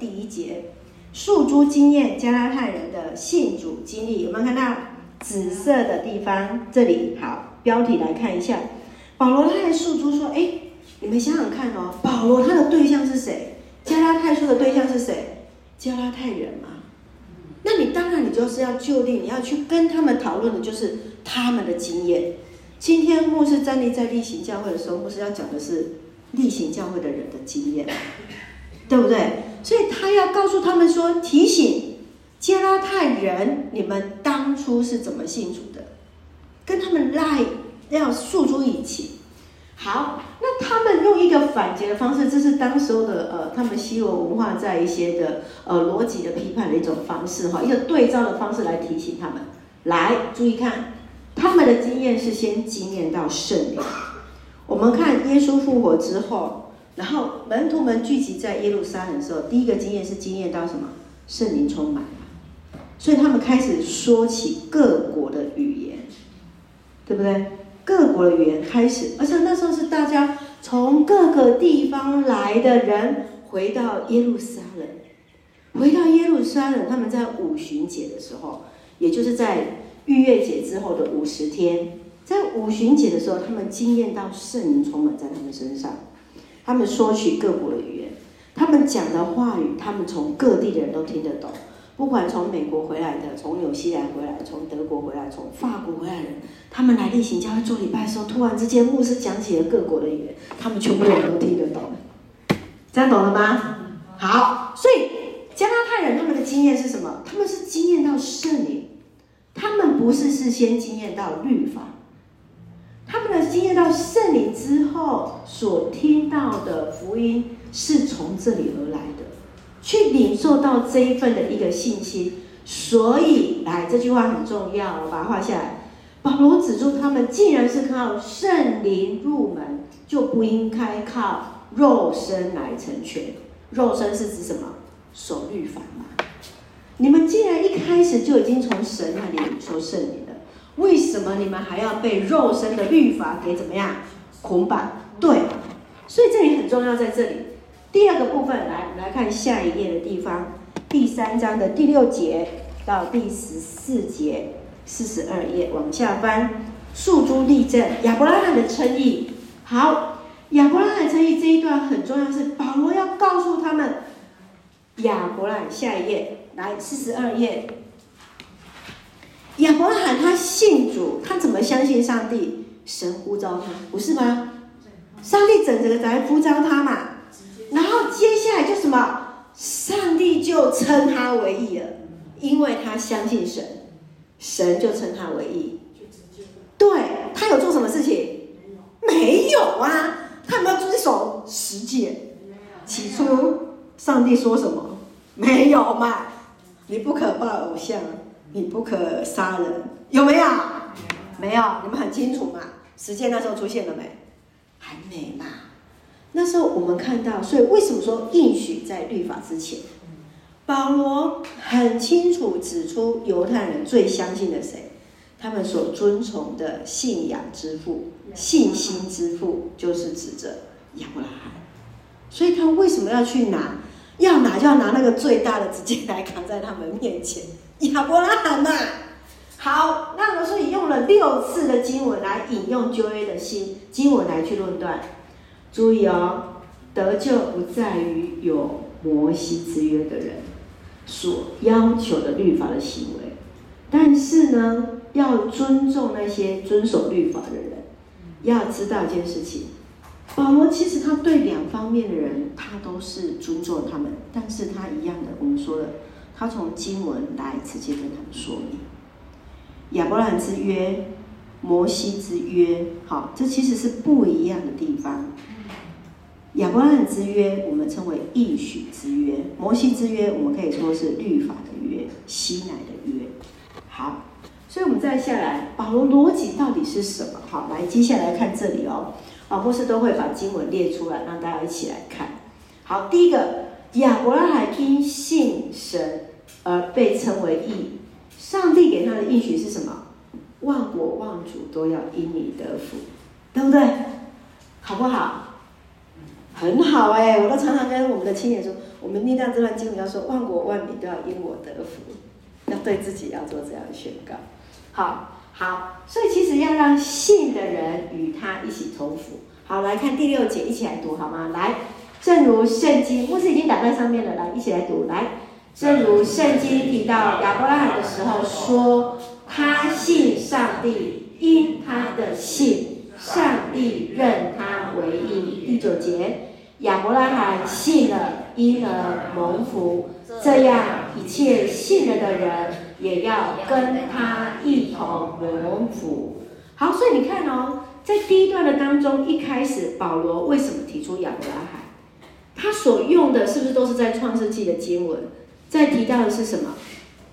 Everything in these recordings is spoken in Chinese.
第一节，诉诸经验加拉太人的信主经历，有没有看到紫色的地方？这里好，标题来看一下，保罗他在诉诸说，哎，你们想想看哦，保罗他的对象是谁？加拉太书的对象是谁？加拉太人嘛。那你当然，你就是要就地，你要去跟他们讨论的，就是他们的经验。今天牧师站立在例行教会的时候，牧师要讲的是例行教会的人的经验，对不对？所以他要告诉他们说，提醒加拉太人，你们当初是怎么信主的，跟他们来要诉诸一起。好，那他们用一个反击的方式，这是当时候的呃，他们西罗文化在一些的呃逻辑的批判的一种方式哈，一个对照的方式来提醒他们。来，注意看，他们的经验是先经验到圣灵。我们看耶稣复活之后，然后门徒们聚集在耶路撒冷的时候，第一个经验是经验到什么？圣灵充满了，所以他们开始说起各国的语言，对不对？各国的语言开始，而且那时候是大家从各个地方来的人回到耶路撒冷，回到耶路撒冷，他们在五旬节的时候，也就是在逾越节之后的五十天，在五旬节的时候，他们经验到圣灵充满在他们身上，他们说起各国的语言，他们讲的话语，他们从各地的人都听得懂。不管从美国回来的，从纽西兰回来，从德国回来，从法国回来的人，他们来例行教会做礼拜的时候，突然之间牧师讲起了各国的语言，他们全部人都听得懂。这样懂了吗？好，所以加拉太人他们的经验是什么？他们是经验到圣灵，他们不是事先经验到律法，他们的经验到圣灵之后所听到的福音是从这里而来的。去领受到这一份的一个信心，所以来这句话很重要，我把它画下来。保罗指出，他们既然是靠圣灵入门，就不应该靠肉身来成全。肉身是指什么？守律法嘛。你们既然一开始就已经从神那里领受圣灵，为什么你们还要被肉身的律法给怎么样？捆绑？对，所以这里很重要，在这里。第二个部分，来，我们来看下一页的地方，第三章的第六节到第十四节，四十二页往下翻，诉诸例证亚伯拉罕的称义。好，亚伯拉罕称义这一段很重要，是保罗要告诉他们，亚伯拉罕下一页，来四十二页，亚伯拉罕他信主，他怎么相信上帝？神呼召他，不是吗？上帝整个在呼召他嘛。然后接下来就什么？上帝就称他为义了，因为他相信神，神就称他为义。对，他有做什么事情？没有啊，他有没有遵守十诫？起初上帝说什么？没有嘛？你不可拜偶像，你不可杀人，有没有？没有，你们很清楚嘛？十诫那时候出现了没？还没嘛？那时候我们看到，所以为什么说应许在律法之前？保罗很清楚指出，犹太人最相信的谁？他们所尊崇的信仰之父、信心之父，就是指着亚伯拉罕。所以他为什么要去拿？要拿就要拿那个最大的，直接来扛在他们面前。亚伯拉罕嘛，好，那我所以用了六次的经文来引用旧约的新经文来去论断。注意哦，得救不在于有摩西之约的人所要求的律法的行为，但是呢，要尊重那些遵守律法的人。要知道一件事情，保罗其实他对两方面的人，他都是尊重他们，但是他一样的，我们说了，他从经文来直接跟他们说明亚伯拉罕之约、摩西之约，好，这其实是不一样的地方。亚伯拉罕之约，我们称为应许之约；摩西之约，我们可以说是律法的约、西乃的约。好，所以我们再下来，保罗逻辑到底是什么？好，来，接下来看这里哦。啊，牧师都会把经文列出来，让大家一起来看。好，第一个，亚伯拉罕因信神而被称为义，上帝给他的应许是什么？万国万族都要因你得福，对不对？好不好？很好哎，我都常常跟我们的青年说，我们念到这段经文要说，万国万民都要因我得福，要对自己要做这样的宣告。好，好，所以其实要让信的人与他一起同福。好，来看第六节，一起来读好吗？来，正如圣经，牧师已经打在上面了，来，一起来读。来，正如圣经提到亚伯拉罕的时候说，他信上帝，因他的信，上帝认他为义。第九节，亚伯拉罕信了，因而蒙福。这样，一切信了的人也要跟他一同蒙福。好，所以你看哦。在第一段的当中，一开始保罗为什么提出亚伯拉罕？他所用的是不是都是在创世纪的经文？在提到的是什么？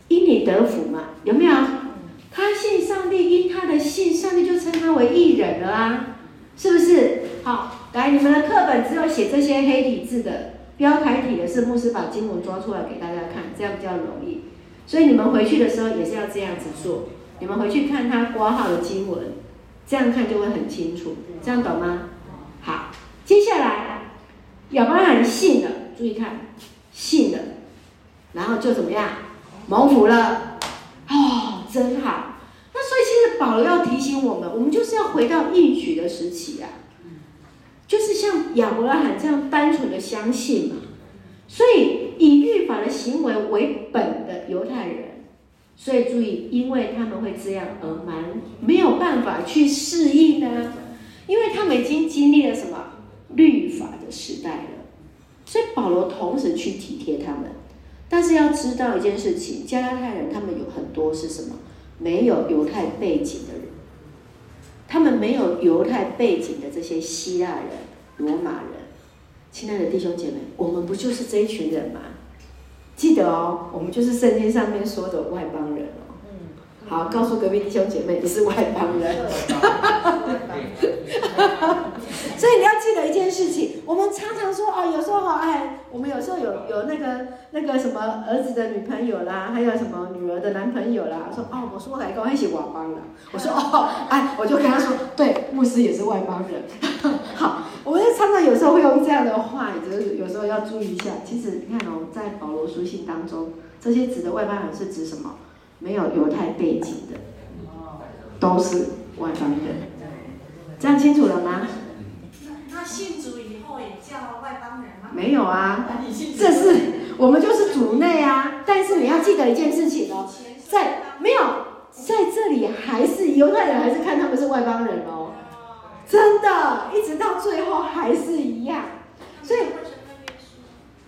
因你得福嘛？有没有？他信上帝，因他的信，上帝就称他为义人了啊，是不是？好，来，你们的课本只有写这些黑体字的，标楷体的是牧师把经文抓出来给大家看，这样比较容易。所以你们回去的时候也是要这样子做。你们回去看他括号的经文。这样看就会很清楚，这样懂吗？好，接下来亚伯拉罕信了，注意看，信了，然后就怎么样，蒙福了，哦，真好。那所以其实保罗要提醒我们，我们就是要回到应许的时期啊，就是像亚伯拉罕这样单纯的相信嘛。所以以律法的行为为本的犹太人。所以注意，因为他们会这样而蛮没有办法去适应呢，因为他们已经经历了什么律法的时代了。所以保罗同时去体贴他们，但是要知道一件事情，加拉太人他们有很多是什么？没有犹太背景的人，他们没有犹太背景的这些希腊人、罗马人。亲爱的弟兄姐妹，我们不就是这一群人吗？记得哦，我们就是圣经上面说的外邦人哦。好，告诉隔壁弟兄姐妹，你是外邦人。所以你要记得一件事情，我们常常说哦，有时候哎，我们有时候有有那个那个什么儿子的女朋友啦，还有什么女儿的男朋友啦，说哦，我说我还跟我一起外邦了。我说哦，哎，我就跟他说，对，牧师也是外邦人。好。我们常常有时候会用这样的话，就是有时候要注意一下。其实你看哦，在保罗书信当中，这些指的外邦人是指什么？没有犹太背景的，都是外邦人。这样清楚了吗？那信主以后也叫外邦人吗？没有啊，这是我们就是主内啊。但是你要记得一件事情哦，在没有在这里还是犹太人，还是看他们是外邦人哦。真的，一直到最后还是一样，所以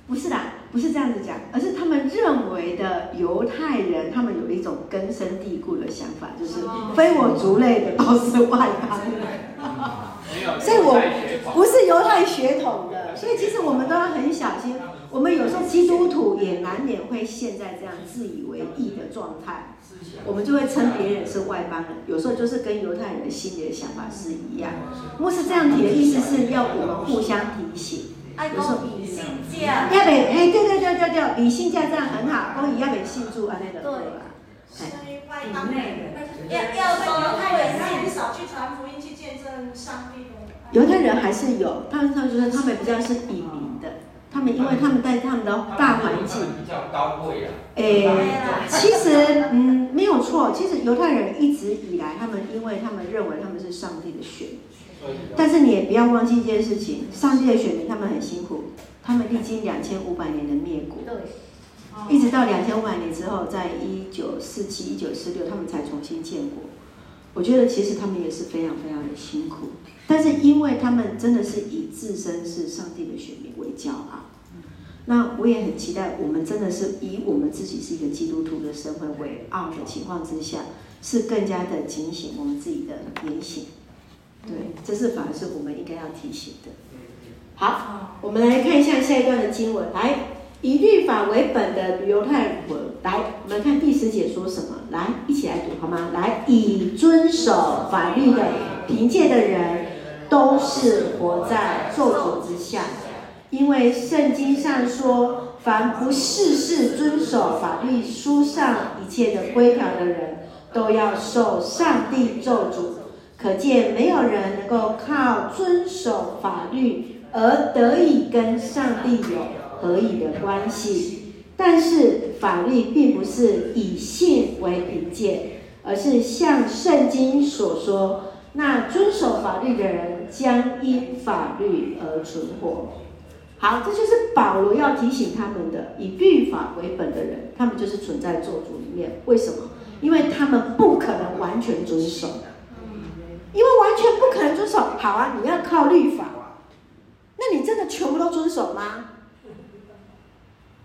不是啦，不是这样子讲，而是他们认为的犹太人，他们有一种根深蒂固的想法，就是非我族类的都是外邦人。所以我不是犹太血统的，所以其实我们都要很小心。我们有时候基督徒也难免会陷在这样自以为义的状态。我们就会称别人是外邦人，有时候就是跟犹太人的心里的想法是一样。牧师这样提的意思是要我们互相提醒，有时候比信价，要被哎，对对对对对，比信价这样很好，所以要被信主啊那个对吧？哎，外邦人要要说犹太人很少去传福音去见证上帝的。犹太人还是有，他们他们就是他们比较是隐民的。他们因为他们在他们的大环境，比较高贵啊。诶，其实嗯没有错，其实犹太人一直以来，他们因为他们认为他们是上帝的选民，但是你也不要忘记一件事情，上帝的选民他们很辛苦，他们历经两千五百年的灭国，一直到两千五百年之后，在一九四七、一九四六，他们才重新建国。我觉得其实他们也是非常非常的辛苦，但是因为他们真的是以自身是上帝的选民为骄傲，那我也很期待我们真的是以我们自己是一个基督徒的身份为傲的情况之下，是更加的警醒我们自己的言行。对，这是反而是我们应该要提醒的。好，我们来看一下下一段的经文，来。以律法为本的犹太人，来，我们看第十节说什么？来，一起来读好吗？来，以遵守法律的凭借的人，都是活在咒诅之下，因为圣经上说，凡不事事遵守法律书上一切的规条的人，都要受上帝咒诅。可见没有人能够靠遵守法律。而得以跟上帝有合以的关系。但是法律并不是以信为凭借，而是像圣经所说，那遵守法律的人将因法律而存活。好，这就是保罗要提醒他们的：以律法为本的人，他们就是存在咒诅里面。为什么？因为他们不可能完全遵守，因为完全不可能遵守。好啊，你要靠律法，那你真的全部都遵守吗？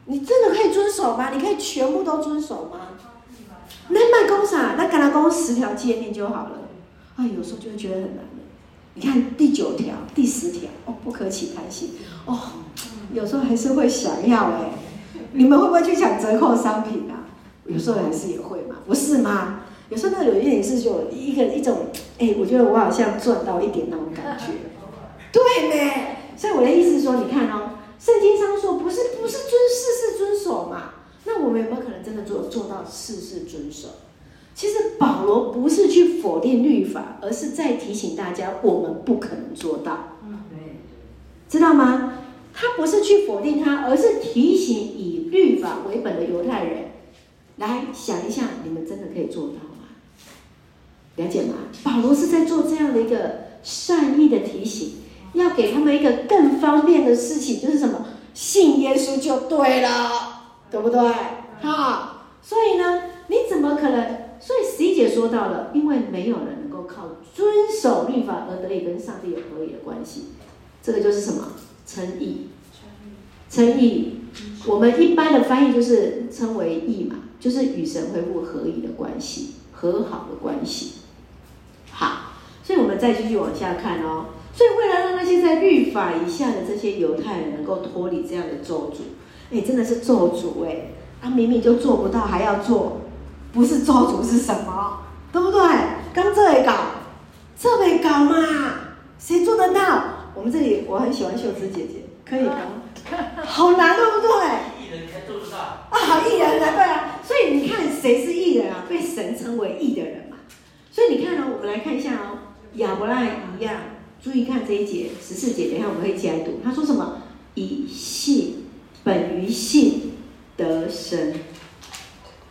你真的可以遵守吗？你可以全部都遵守吗？那卖公啥？那跟他讲十条诫命就好了。啊，有时候就会觉得很难了。你看第九条、第十条，哦，不可起贪心，哦，有时候还是会想要哎。你们会不会去抢折扣商品啊？有时候还是也会嘛，不是吗？有时候那有一点是就一个一种，哎，我觉得我好像赚到一点那种感觉，对没？所以我的意思是说，你看哦。圣经上说不是不是遵事事遵守嘛？那我们有没有可能真的做做到事事遵守？其实保罗不是去否定律法，而是在提醒大家，我们不可能做到。嗯，对，知道吗？他不是去否定他，而是提醒以律法为本的犹太人，来想一下，你们真的可以做到吗？了解吗？保罗是在做这样的一个善意的提醒。要给他们一个更方便的事情，就是什么？信耶稣就对了，对不对？哈，所以呢，你怎么可能？所以十一节说到了，因为没有人能够靠遵守律法而得以跟上帝有合理的关系，这个就是什么？称义。称义，我们一般的翻译就是称为义嘛，就是与神恢复合一的关系，和好的关系。好，所以我们再继续往下看哦。所以，为了让那些在律法以下的这些犹太人能够脱离这样的咒诅，哎，真的是咒诅哎！他明明就做不到，还要做，不是咒诅是什么？对不对？刚这里搞，这没搞嘛？谁做得到？我们这里我很喜欢秀芝姐姐，可以搞？好难，对不对？艺人才做得到啊！好艺人才对啊！所以你看，谁是艺人啊？被神称为艺的人嘛。所以你看呢、哦，我们来看一下哦，亚伯拉罕一样。注意看这一节十四节，等一下我们会一起来读。他说什么？以信本于信得生，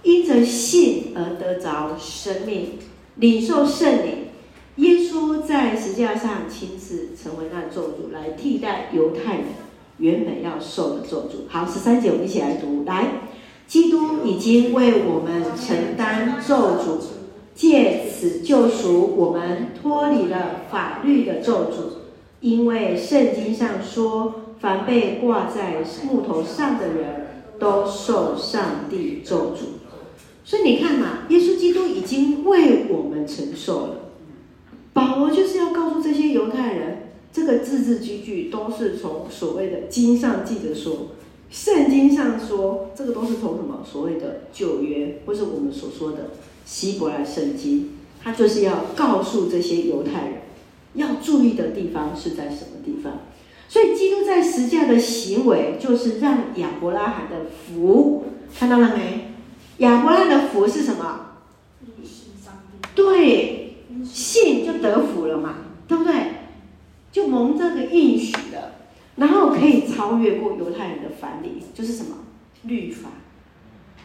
因着信而得着生命，领受圣灵。耶稣在十字架上亲自成为那咒主，来替代犹太人原本要受的咒主。好，十三节我们一起来读。来，基督已经为我们承担咒诅。借此救赎我们脱离了法律的咒诅，因为圣经上说，凡被挂在木头上的人都受上帝咒诅。所以你看嘛，耶稣基督已经为我们承受了。保罗就是要告诉这些犹太人，这个字字句句都是从所谓的经上记着说，圣经上说，这个都是从什么所谓的旧约，或是我们所说的。希伯来圣经，他就是要告诉这些犹太人，要注意的地方是在什么地方。所以，基督在十架的行为，就是让亚伯拉罕的福看到了没？亚伯拉罕的福是什么？对，信就得福了嘛，对不对？就蒙这个应许的，然后可以超越过犹太人的藩篱，就是什么？律法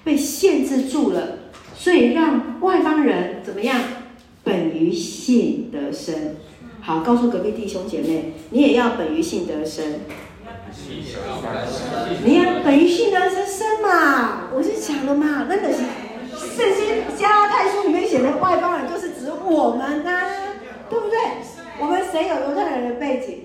被限制住了。所以让外邦人怎么样？本于信得生。好，告诉隔壁弟兄姐妹，你也要本于信得生。你要本于信得生生嘛？我是讲了嘛，那个是圣经加拉太书里面写的外邦人，就是指我们呐、啊，对不对？我们谁有犹太人的背景？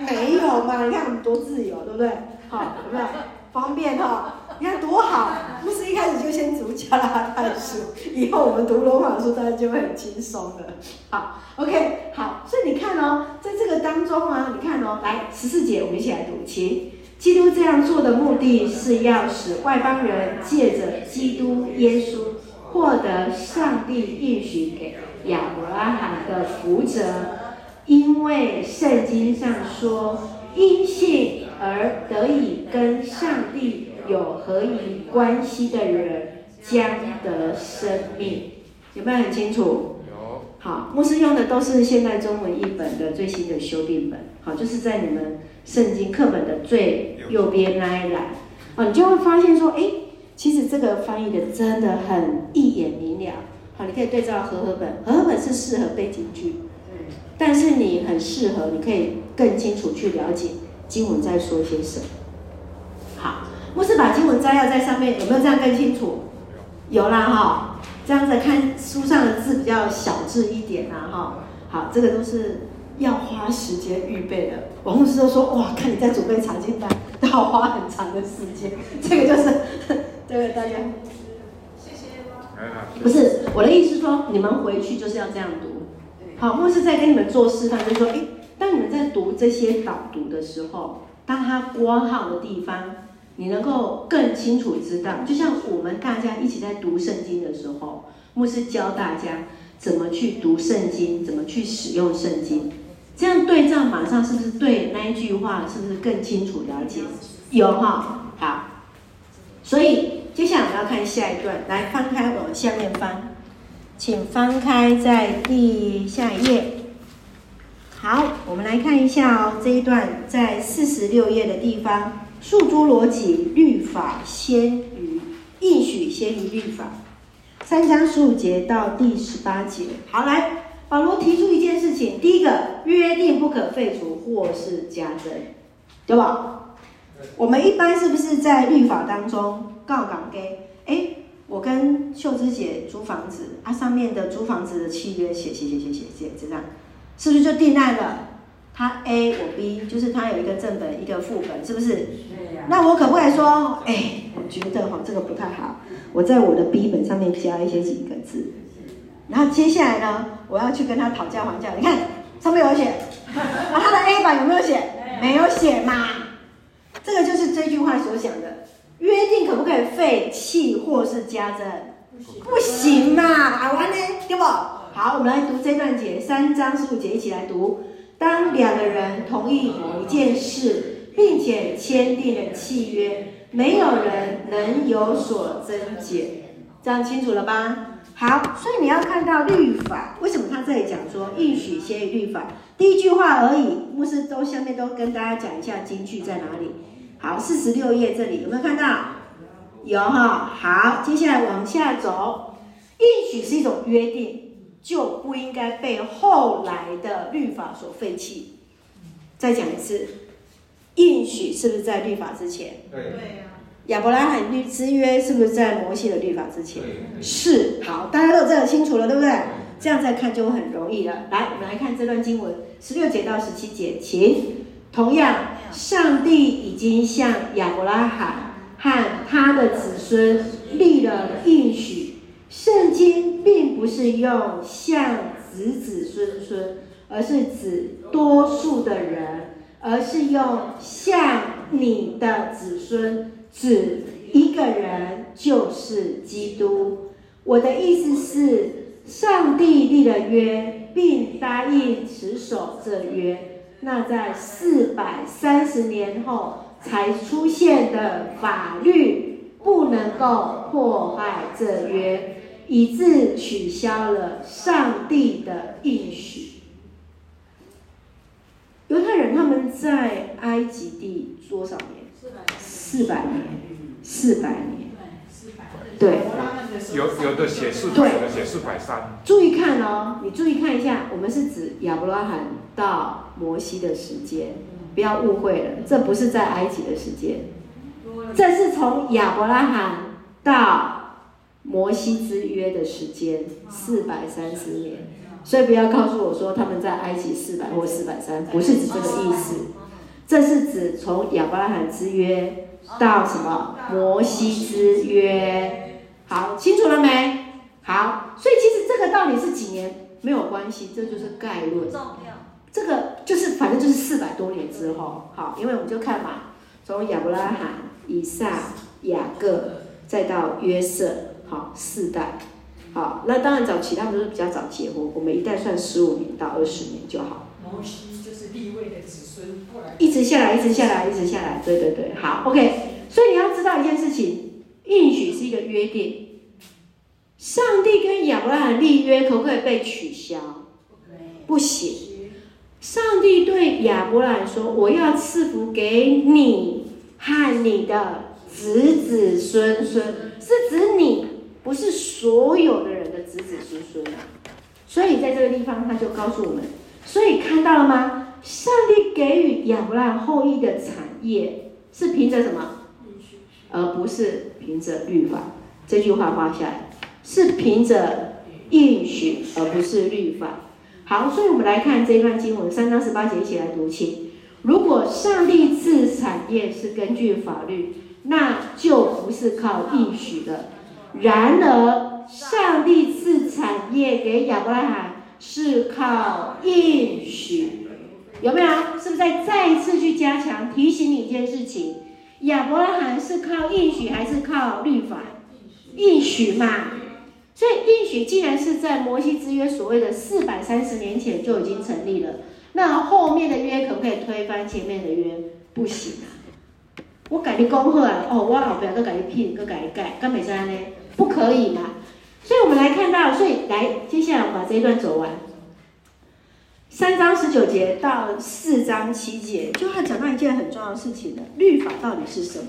没有，没有嘛？你看我们多自由，对不对？好，有没有？方便哈？你看多好，不是一开始就先读加拉太书，以后我们读罗马书，大家就会很轻松的。好，OK，好，所以你看哦，在这个当中啊，你看哦，来十四节，我们一起来读。请，基督这样做的目的是要使外邦人借着基督耶稣获得上帝应许给亚伯拉罕的福泽，因为圣经上说，因信。而得以跟上帝有合一关系的人，将得生命，有没有很清楚？有。好，牧师用的都是现代中文译本的最新的修订本。好，就是在你们圣经课本的最右边那一栏，啊，你就会发现说，哎，其实这个翻译的真的很一眼明了。好，你可以对照和合本，和合本是适合背景句，但是你很适合，你可以更清楚去了解经文在说些什么。好，牧师把经文摘要在上面，有没有这样更清楚？有啦哈，这样子看书上的字比较小字一点啦哈。好，这个都是要花时间预备的。王牧师都说，哇，看你在准备查经班，都要花很长的时间。这个就是，对大家。不是我的意思是说，你们回去就是要这样读。好，牧师在跟你们做示范，就是说，诶，当你们在读这些导读的时候，当他括号的地方，你能够更清楚知道。就像我们大家一起在读圣经的时候，牧师教大家怎么去读圣经，怎么去使用圣经，这样对照马上是不是对那一句话是不是更清楚了解？有哈，好，所以。接下来我们要看下一段，来翻开往下面翻，请翻开在第下一页。好，我们来看一下哦，这一段在四十六页的地方，诉诸逻辑，律法先于应许先于律法，三章十五节到第十八节。好，来，保罗提出一件事情，第一个，约定不可废除或是加增，对吧？我们一般是不是在律法当中？告港给，哎，我跟秀芝姐租房子，啊，上面的租房子的契约写写写写写写，这样，是不是就定案了？他 A 我 B，就是他有一个正本一个副本，是不是？对呀。那我可不可以说，哎，我觉得哈这个不太好，我在我的 B 本上面加一些几个字，然后接下来呢，我要去跟他讨价还价，你看上面有写，啊，他的 A 版有没有写？没有写嘛，这个就是这句话所讲的。约定可不可以废弃或是加增？不行嘛，啊完呢，对不？好，我们来读这段节，三章十五节一起来读。当两个人同意某一件事，并且签订了契约，没有人能有所增减，这样清楚了吧？好，所以你要看到律法，为什么他这里讲说应许先于律法？第一句话而已，牧师都下面都跟大家讲一下金句在哪里。好，四十六页这里有没有看到？有哈。好，接下来往下走，应许是一种约定，就不应该被后来的律法所废弃。再讲一次，应许是不是在律法之前？对对呀。亚伯拉罕律之约是不是在摩西的律法之前？是。好，大家都这样清楚了，对不对？这样再看就很容易了。来，我们来看这段经文，十六节到十七节，请。同样，上帝已经向亚伯拉罕和他的子孙立了应许。圣经并不是用向子子孙孙，而是指多数的人，而是用向你的子孙，指一个人，就是基督。我的意思是，上帝立了约，并答应持守这约。那在四百三十年后才出现的法律，不能够破坏这约，以致取消了上帝的应许。犹太人他们在埃及地多少年？四百年。四百年。对。有有的写四百，有的写四百三。注意看哦，你注意看一下，我们是指亚伯拉罕到。摩西的时间，不要误会了，这不是在埃及的时间，这是从亚伯拉罕到摩西之约的时间，四百三十年。所以不要告诉我说他们在埃及四百或四百三，不是指这个意思，这是指从亚伯拉罕之约到什么摩西之约。好，清楚了没？好，所以其实这个到底是几年没有关系，这就是概论。这个就是，反正就是四百多年之后，好，因为我们就看嘛，从亚伯拉罕、以撒、雅各，再到约瑟，好，四代，好，那当然早期他们都是比较早结婚，我们一代算十五年到二十年就好。摩西就是立位的子孙，过来一直下来，一直下来，一直下来，对对对，好，OK。所以你要知道一件事情，应许是一个约定，上帝跟亚伯拉罕立约可不可以被取消？不行。上帝对亚伯兰说：“我要赐福给你和你的子子孙孙，是指你，不是所有的人的子子孙孙啊。”所以在这个地方，他就告诉我们：所以看到了吗？上帝给予亚伯拉罕后裔的产业是凭着什么？而不是凭着律法。这句话画下来，是凭着应许，而不是律法。好，所以我们来看这一段经文，三章十八节，一起来读清。如果上帝赐产业是根据法律，那就不是靠应许的。然而，上帝赐产业给亚伯拉罕是靠应许，有没有？是不是在再一次去加强提醒你一件事情？亚伯拉罕是靠应许还是靠律法？应许嘛。所以应许既然是在摩西之约所谓的四百三十年前就已经成立了，那后面的约可不可以推翻前面的约？不行啊！我改你恭贺啊！哦，我老表都改你聘，都改你盖，干美山呢？不可以嘛？所以我们来看到，所以来接下来我们把这一段走完，三章十九节到四章七节，就要讲到一件很重要的事情了：律法到底是什么？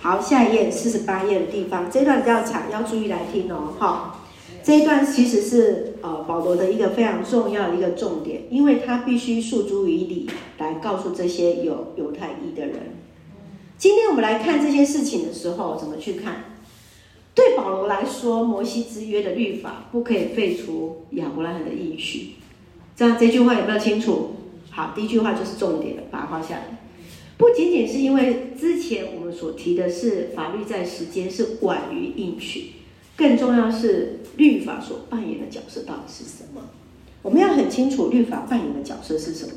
好，下一页四十八页的地方，这一段比较长，要注意来听哦。好，这一段其实是呃保罗的一个非常重要的一个重点，因为他必须诉诸于理来告诉这些有犹太裔的人。今天我们来看这些事情的时候，怎么去看？对保罗来说，摩西之约的律法不可以废除亚伯拉罕的应许。这样这句话有没有清楚？好，第一句话就是重点了，把它画下来。不仅仅是因为之前我们所提的是法律在时间是晚于应许，更重要是律法所扮演的角色到底是什么？我们要很清楚律法扮演的角色是什么。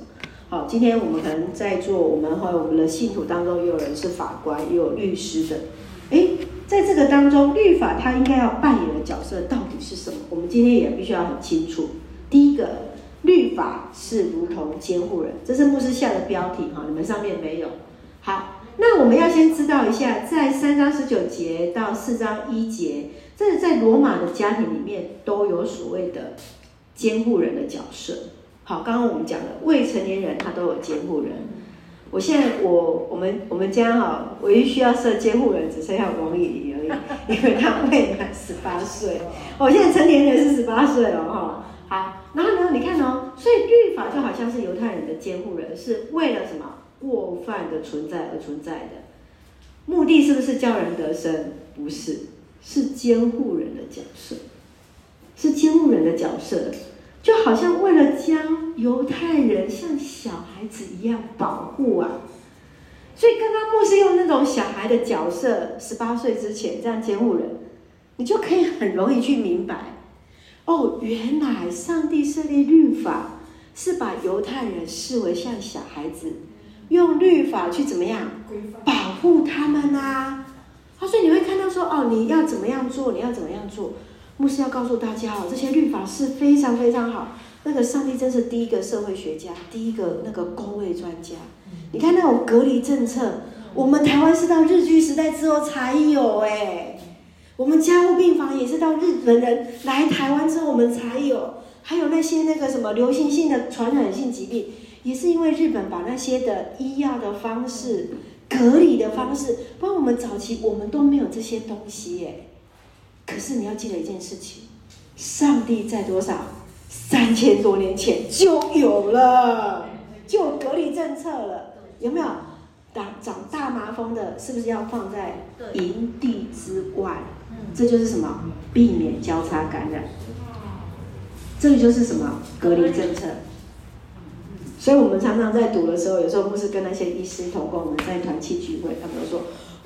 好，今天我们可能在座我们和我们的信徒当中，也有人是法官，也有律师的。诶，在这个当中，律法它应该要扮演的角色到底是什么？我们今天也必须要很清楚。第一个。律法是如同监护人，这是牧师下的标题哈，你们上面没有。好，那我们要先知道一下，在三章十九节到四章一节，这是在罗马的家庭里面都有所谓的监护人的角色。好，刚刚我们讲的未成年人他都有监护人。我现在我我们我们家哈，唯一需要设监护人只剩下王以礼而已，因为他未满十八岁。我现在成年人是十八岁了哈。好。然后呢，你看哦，所以律法就好像是犹太人的监护人，是为了什么过犯的存在而存在的？目的是不是叫人得生？不是，是监护人的角色，是监护人的角色，就好像为了将犹太人像小孩子一样保护啊。所以刚刚牧师用那种小孩的角色，十八岁之前这样监护人，你就可以很容易去明白。哦，原来上帝设立律法是把犹太人视为像小孩子，用律法去怎么样保护他们啊？啊，所以你会看到说，哦，你要怎么样做，你要怎么样做？牧师要告诉大家哦，这些律法是非常非常好。那个上帝真是第一个社会学家，第一个那个公卫专家。你看那种隔离政策，我们台湾是到日据时代之后才有哎。我们加护病房也是到日本人来台湾之后，我们才有。还有那些那个什么流行性的传染性疾病，也是因为日本把那些的医药的方式、隔离的方式，帮我们早期我们都没有这些东西耶。可是你要记得一件事情，上帝在多少三千多年前就有了，就有隔离政策了，有没有？长长大麻风的，是不是要放在营地之外？这就是什么？避免交叉感染。这个就是什么？隔离政策。所以我们常常在读的时候，有时候不是跟那些医师同工，我们在团契聚会，他们都说：“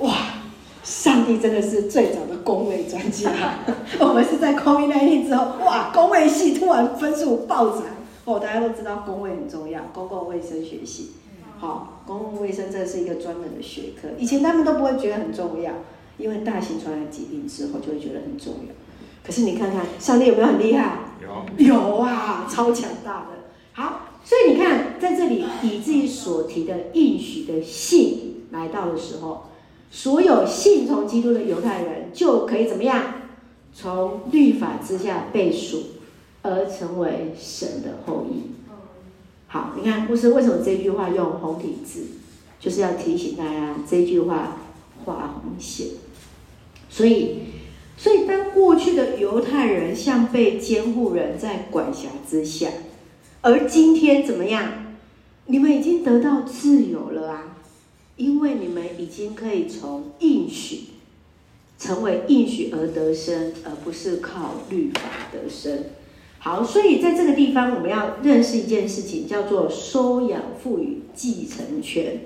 哇，上帝真的是最早的公位专家。”我们是在 COVID-19 之后，哇，公位系突然分数暴涨。哦，大家都知道公位很重要，公共卫生学系。好，公共卫生这是一个专门的学科，以前他们都不会觉得很重要。因为大型传染疾病之后，就会觉得很重要。可是你看看，上帝有没有很厉害？有，有啊，超强大的。好，所以你看，在这里以自己所提的应许的信来到的时候，所有信从基督的犹太人就可以怎么样？从律法之下被赎，而成为神的后裔。好，你看，牧师为什么这句话用红体字，就是要提醒大家这句话画红线。所以，所以当过去的犹太人像被监护人在管辖之下，而今天怎么样？你们已经得到自由了啊！因为你们已经可以从应许。成为应许而得生，而不是靠律法得生。好，所以在这个地方，我们要认识一件事情，叫做收养、赋予、继承权。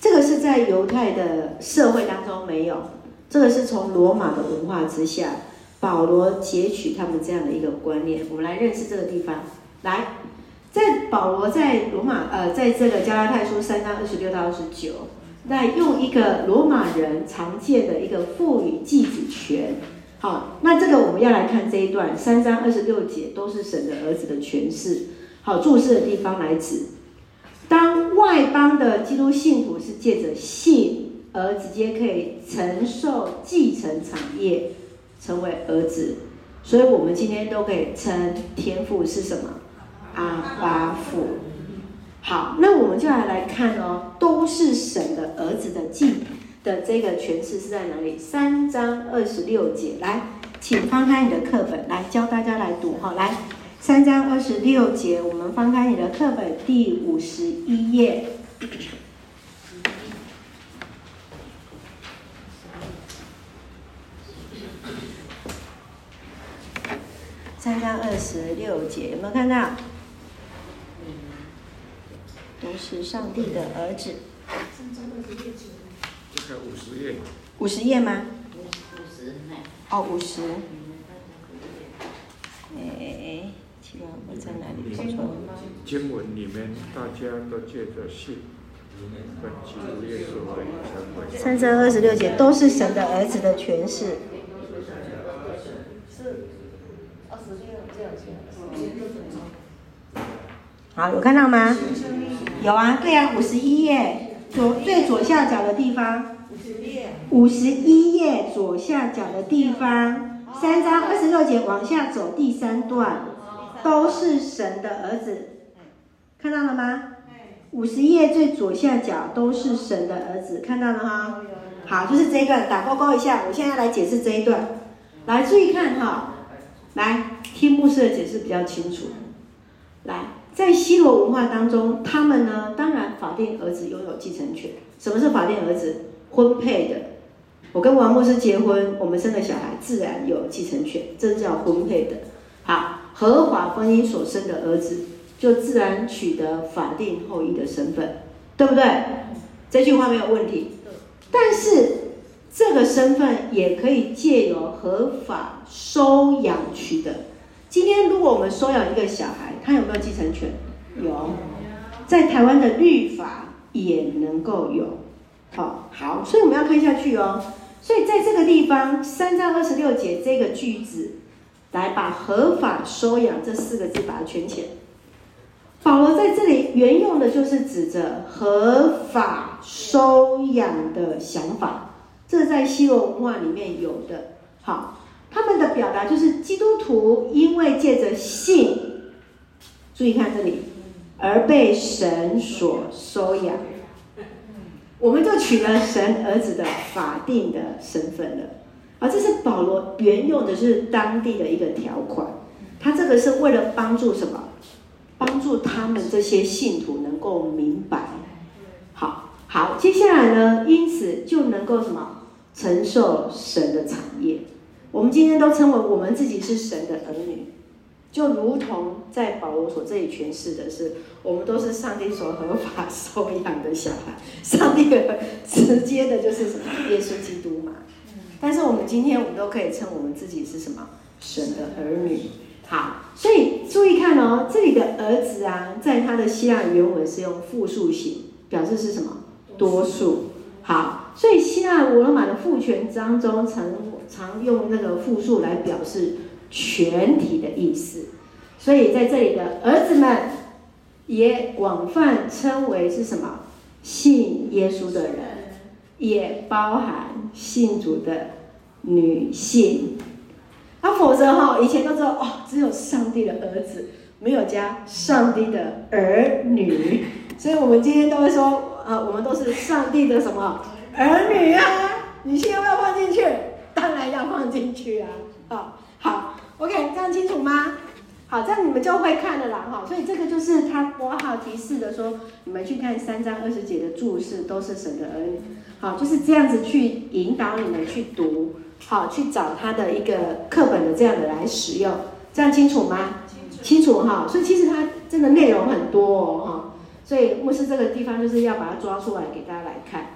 这个是在犹太的社会当中没有，这个是从罗马的文化之下，保罗截取他们这样的一个观念。我们来认识这个地方。来，在保罗在罗马，呃，在这个加拉太书三章二十六到二十九。那用一个罗马人常见的一个赋予继子权，好，那这个我们要来看这一段三章二十六节，都是神的儿子的权势。好，注释的地方来指，当外邦的基督信徒是借着信而直接可以承受继承产业，成为儿子，所以我们今天都可以称天父是什么？阿爸父。好，那我们就来来看哦，都是神的儿子的继的这个诠释是在哪里？三章二十六节，来，请翻开你的课本来教大家来读哈，来，三章二十六节，我们翻开你的课本第五十一页，三章二十六节有没有看到？都是上帝的儿子。这个五十页。五十页吗？五十。哦，五十。哎，奇怪，我在哪里？经文经文里面，大家都。三章二十六节都是神的儿子的诠释。好，有看到吗？有啊，对啊，五十一页左最左下角的地方，五十一页左下角的地方，三章二十六节往下走第三段，都是神的儿子，看到了吗？五十页最左下角都是神的儿子，看到了哈？好，就是这一段，打勾勾一下。我现在来解释这一段，来注意看哈，来听牧师的解释比较清楚，来。在西罗文化当中，他们呢，当然法定儿子拥有继承权。什么是法定儿子？婚配的。我跟王牧师结婚，我们生的小孩自然有继承权，这叫婚配的。好，合法婚姻所生的儿子，就自然取得法定后裔的身份，对不对？这句话没有问题。但是这个身份也可以借由合法收养取得。今天，如果我们收养一个小孩，他有没有继承权？有，在台湾的律法也能够有。好，好，所以我们要看下去哦。所以在这个地方，三章二十六节这个句子，来把合法收养这四个字把它圈起来。保罗在这里原用的就是指着合法收养的想法，这在希罗文化里面有的。好。他们的表达就是基督徒因为借着信，注意看这里，而被神所收养，我们就取了神儿子的法定的身份了。而这是保罗原用的是当地的一个条款，他这个是为了帮助什么？帮助他们这些信徒能够明白。好，好，接下来呢，因此就能够什么？承受神的产业。我们今天都称为我们自己是神的儿女，就如同在保罗所这里诠释的是，我们都是上帝所合法收养的小孩。上帝的直接的就是什么？耶稣基督嘛。但是我们今天我们都可以称我们自己是什么？神的儿女。好，所以注意看哦，这里的儿子啊，在他的希腊原文是用复数形，表示是什么？多数。好，所以希腊罗马的父权当中曾。常用那个复数来表示全体的意思，所以在这里的儿子们也广泛称为是什么？信耶稣的人，也包含信主的女性。啊，否则哈，以前都知道哦，只有上帝的儿子没有加上帝的儿女，所以我们今天都会说，啊，我们都是上帝的什么儿女啊？女性要不要放进去？当然要放进去啊！好，好，OK，这样清楚吗？好，这样你们就会看了啦，哈。所以这个就是他括号提示的说，你们去看三章二十节的注释，都是神的儿女。好，就是这样子去引导你们去读，好，去找他的一个课本的这样的来使用，这样清楚吗？清楚哈。所以其实它真的内容很多哦，哈。所以牧师这个地方就是要把它抓出来给大家来看。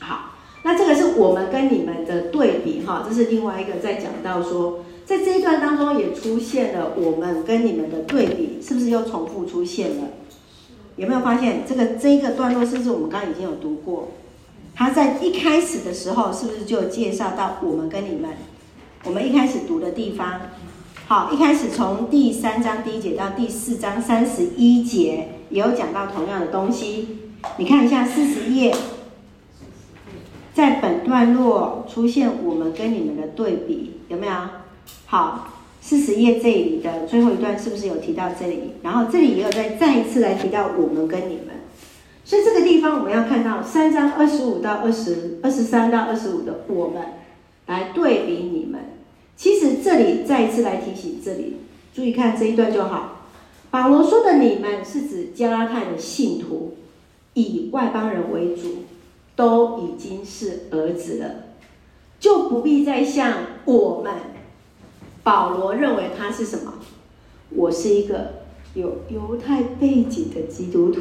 好，那这个是我们跟你们的对比哈，这是另外一个在讲到说，在这一段当中也出现了我们跟你们的对比，是不是又重复出现了？有没有发现这个这一个段落是不是我们刚刚已经有读过？他在一开始的时候，是不是就介绍到我们跟你们？我们一开始读的地方，好，一开始从第三章第一节到第四章三十一节，也有讲到同样的东西。你看一下四十页，在本段落出现我们跟你们的对比，有没有？好，四十页这里的最后一段是不是有提到这里？然后这里也有再再一次来提到我们跟你们。所以这个地方我们要看到三章二十五到二十二十三到二十五的我们来对比你们。其实这里再一次来提醒，这里注意看这一段就好。保罗说的你们是指加拉太的信徒，以外邦人为主，都已经是儿子了，就不必再像我们。保罗认为他是什么？我是一个有犹太背景的基督徒。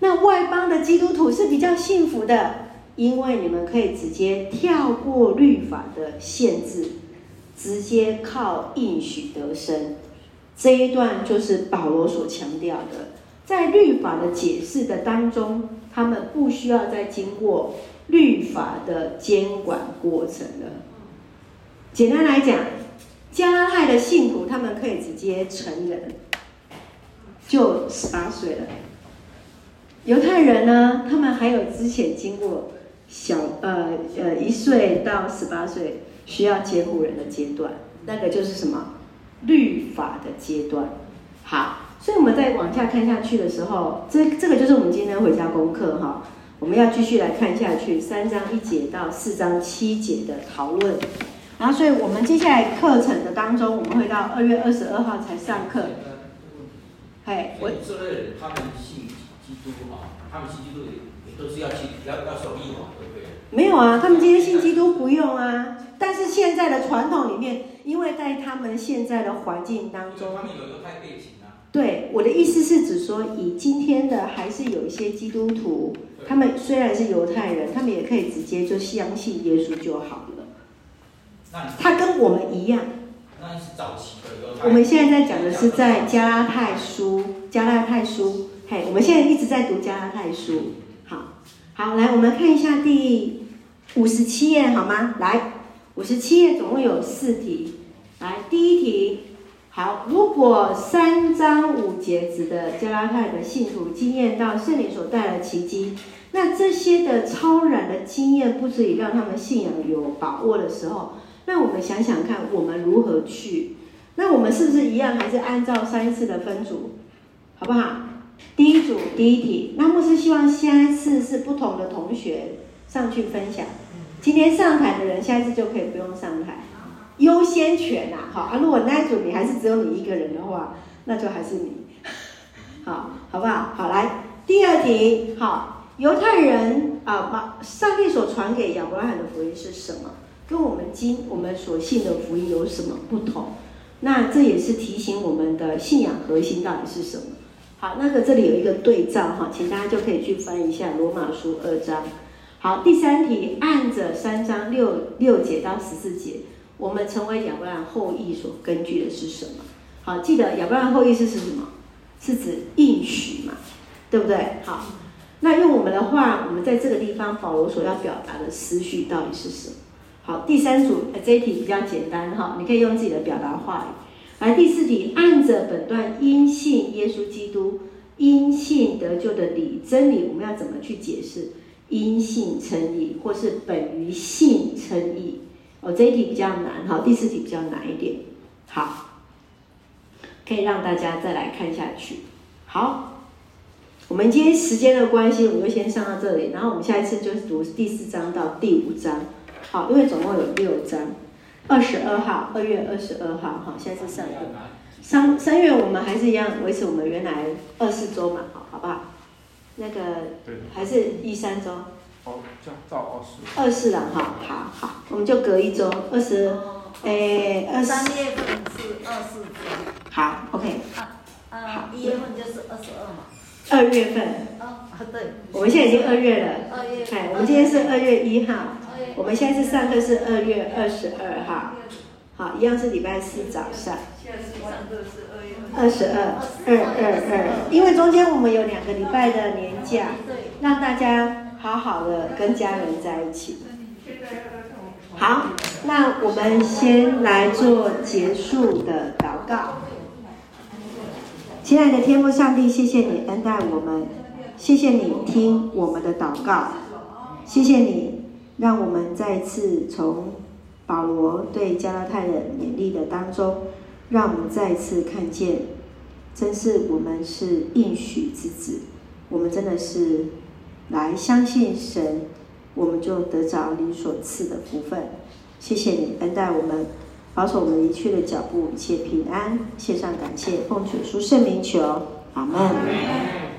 那外邦的基督徒是比较幸福的，因为你们可以直接跳过律法的限制，直接靠应许得生。这一段就是保罗所强调的，在律法的解释的当中，他们不需要再经过律法的监管过程了。简单来讲，加拉太的信徒他们可以直接成人，就十八岁了。犹太人呢，他们还有之前经过小呃呃一岁到十八岁需要监护人的阶段，那个就是什么律法的阶段。好，所以我们再往下看下去的时候，这这个就是我们今天回家功课哈，我们要继续来看下去三章一节到四章七节的讨论。然后，所以我们接下来课程的当中，我们会到二月二十二号才上课。嘿，我这位他们信。基督啊，他们信基督也都是要去要要守义嘛，对不对？没有啊，他们今天信基督不用啊。但是现在的传统里面，因为在他们现在的环境当中，他们有犹太背景啊。对，我的意思是指说，以今天的还是有一些基督徒，他们虽然是犹太人，他们也可以直接就相信耶稣就好了。他跟我们一样。那是早期的犹太。我们现在在讲的是在加拉太书，加拉太书。嘿，我们现在一直在读加拉太书，好，好，来，我们看一下第五十七页，好吗？来，五十七页总共有四题，来，第一题，好，如果三章五节指的加拉太的信徒经验到圣灵所带来的奇迹，那这些的超然的经验不足以让他们信仰有把握的时候，那我们想想看，我们如何去？那我们是不是一样，还是按照上一次的分组，好不好？第一组第一题，那牧师希望下一次是不同的同学上去分享。今天上台的人，下一次就可以不用上台，优先权呐，好啊。如果那一组你还是只有你一个人的话，那就还是你，好，好不好？好，来第二题，好，犹太人啊，把上帝所传给亚伯拉罕的福音是什么？跟我们今我们所信的福音有什么不同？那这也是提醒我们的信仰核心到底是什么？好，那个这里有一个对照哈，请大家就可以去翻一下罗马书二章。好，第三题，按着三章六六节到十四节，我们成为亚伯兰后裔所根据的是什么？好，记得亚伯兰后裔是是什么？是指应许嘛，对不对？好，那用我们的话，我们在这个地方保罗所要表达的思绪到底是什么？好，第三组，这一题比较简单哈，你可以用自己的表达话语。来第四题，按着本段因信耶稣基督，因信得救的理真理，我们要怎么去解释？因信称义，或是本于信称义？哦，这一题比较难哈，第四题比较难一点。好，可以让大家再来看下去。好，我们今天时间的关系，我们就先上到这里，然后我们下一次就是读第四章到第五章。好，因为总共有六章，二十二号，二月二十二号，好，现在是上个三三月，我们还是一样维持我们原来二四周嘛，好，好不好？那个还是一三周。哦，这样照二四。二十了哈，好好，我们就隔一周，二十，哎，二三月份是二四周。好，OK。啊，一月份就是二十二嘛。二月份。啊，对。我们现在已经二月了。二月。哎，我们今天是二月一号。我们现在是上课是二月二十二号。好，一样是礼拜四早上。现在是上课是二月二十二，二二二。因为中间我们有两个礼拜的年假，让大家好好的跟家人在一起。好，那我们先来做结束的祷告。亲爱的天父上帝，谢谢你恩待我们，谢谢你听我们的祷告，谢谢你让我们再次从保罗对加拉太人勉励的当中，让我们再次看见，真是我们是应许之子，我们真的是来相信神，我们就得着你所赐的福分。谢谢你恩待我们。保守我们离去的脚步，一切平安，献上感谢，奉主耶稣圣名求，阿门。